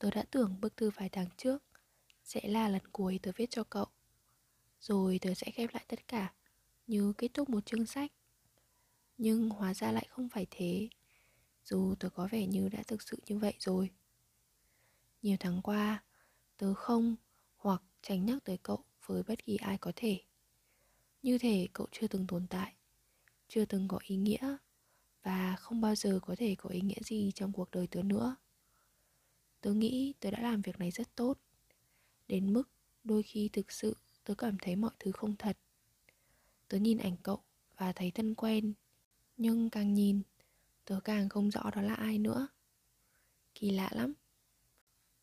Tớ đã tưởng bức thư vài tháng trước Sẽ là lần cuối tớ viết cho cậu. Rồi tớ sẽ khép lại tất cả Như kết thúc một chương sách. Nhưng hóa ra lại không phải thế. Dù tớ có vẻ như đã thực sự như vậy rồi. Nhiều tháng qua, Tớ không hoặc tránh nhắc tới cậu với bất kỳ ai có thể. Như thể cậu chưa từng tồn tại, Chưa từng có ý nghĩa và không bao giờ có thể có ý nghĩa gì trong cuộc đời tớ nữa tớ nghĩ tớ đã làm việc này rất tốt. Đến mức đôi khi thực sự tớ cảm thấy mọi thứ không thật. Tớ nhìn ảnh cậu và thấy thân quen, nhưng càng nhìn tớ càng không rõ đó là ai nữa. Kỳ lạ lắm.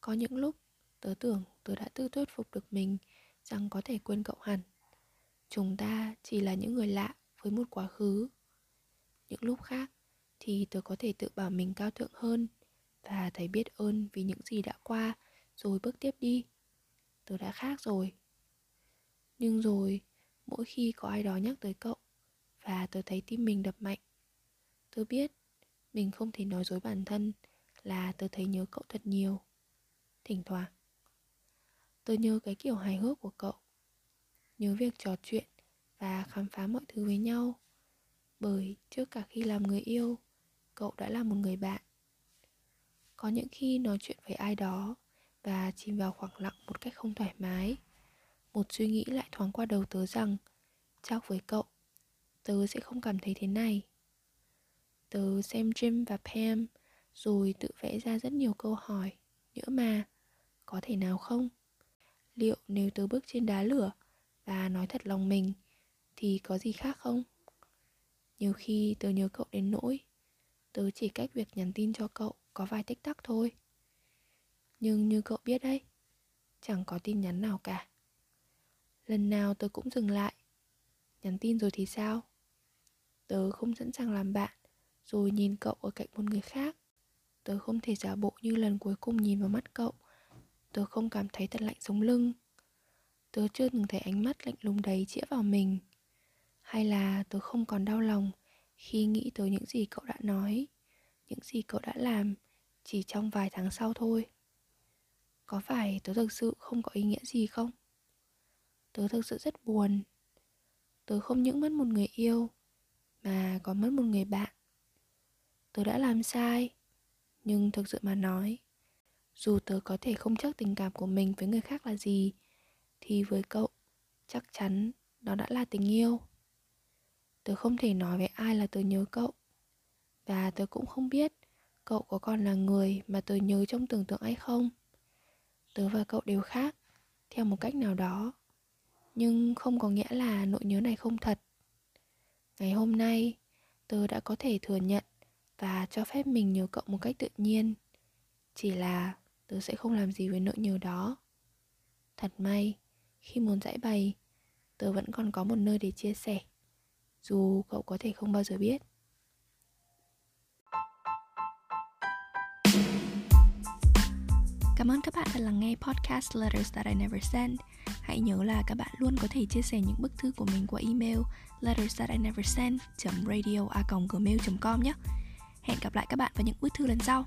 Có những lúc, tớ tưởng tớ đã tự thuyết phục được mình rằng có thể quên cậu hẳn. Chúng ta chỉ là những người lạ với một quá khứ. Những lúc khác thì tớ có thể tự bảo mình cao thượng hơn và thấy biết ơn vì những gì đã qua. Rồi bước tiếp đi. Tớ đã khác rồi. Nhưng rồi, mỗi khi có ai đó nhắc tới cậu, và tớ thấy tim mình đập mạnh, tớ biết mình không thể nói dối bản thân là tớ thấy nhớ cậu thật nhiều. Thỉnh thoảng, tớ nhớ cái kiểu hài hước của cậu, nhớ việc trò chuyện và khám phá mọi thứ với nhau. Bởi trước cả khi làm người yêu, cậu đã là một người bạn có những khi nói chuyện với ai đó và chìm vào khoảng lặng một cách không thoải mái. Một suy nghĩ lại thoáng qua đầu tớ rằng, chắc với cậu, tớ sẽ không cảm thấy thế này. Tớ xem jim và pam rồi tự vẽ ra rất nhiều câu hỏi, nhỡ mà, có thể nào không? Liệu nếu tớ bước trên đá lửa và nói thật lòng mình, thì có gì khác không? Nhiều khi tớ nhớ cậu đến nỗi Tớ chỉ cách việc nhắn tin cho cậu có vài tích tắc thôi. Nhưng như cậu biết đấy, Chẳng có tin nhắn nào cả. Lần nào tớ cũng dừng lại. Nhắn tin rồi thì sao? Tớ không sẵn sàng làm bạn, Rồi nhìn cậu ở cạnh một người khác. Tớ không thể giả bộ như lần cuối cùng nhìn vào mắt cậu. Tớ không cảm thấy thật lạnh sống lưng. Tớ chưa từng thấy ánh mắt lạnh lùng đấy chĩa vào mình. Hay là tớ không còn đau lòng? Khi nghĩ tới những gì cậu đã nói, những gì cậu đã làm chỉ trong vài tháng sau thôi. Có phải tớ thực sự không có ý nghĩa gì không? Tớ thực sự rất buồn. Tớ không những mất một người yêu, mà còn mất một người bạn. Tớ đã làm sai, nhưng thực sự mà nói, dù tớ có thể không chắc tình cảm của mình với người khác là gì, thì với cậu chắc chắn đó đã là tình yêu. Tớ không thể nói với ai là tớ nhớ cậu. Và tớ cũng không biết Cậu có còn là người mà tớ nhớ trong tưởng tượng hay không. Tớ và cậu đều khác, Theo một cách nào đó. Nhưng không có nghĩa là nỗi nhớ này không thật. Ngày hôm nay, Tớ đã có thể thừa nhận Và cho phép mình nhớ cậu một cách tự nhiên. Chỉ là tớ sẽ không làm gì với nỗi nhớ đó. Thật may, Khi muốn giải bày, Tớ vẫn còn có một nơi để chia sẻ dù cậu có thể không bao giờ biết Cảm ơn các bạn đã lắng nghe podcast Letters That I Never Send. Hãy nhớ là các bạn luôn có thể chia sẻ những bức thư của mình qua email letters that I never send radio gmail com nhé. Hẹn gặp lại các bạn vào những bức thư lần sau.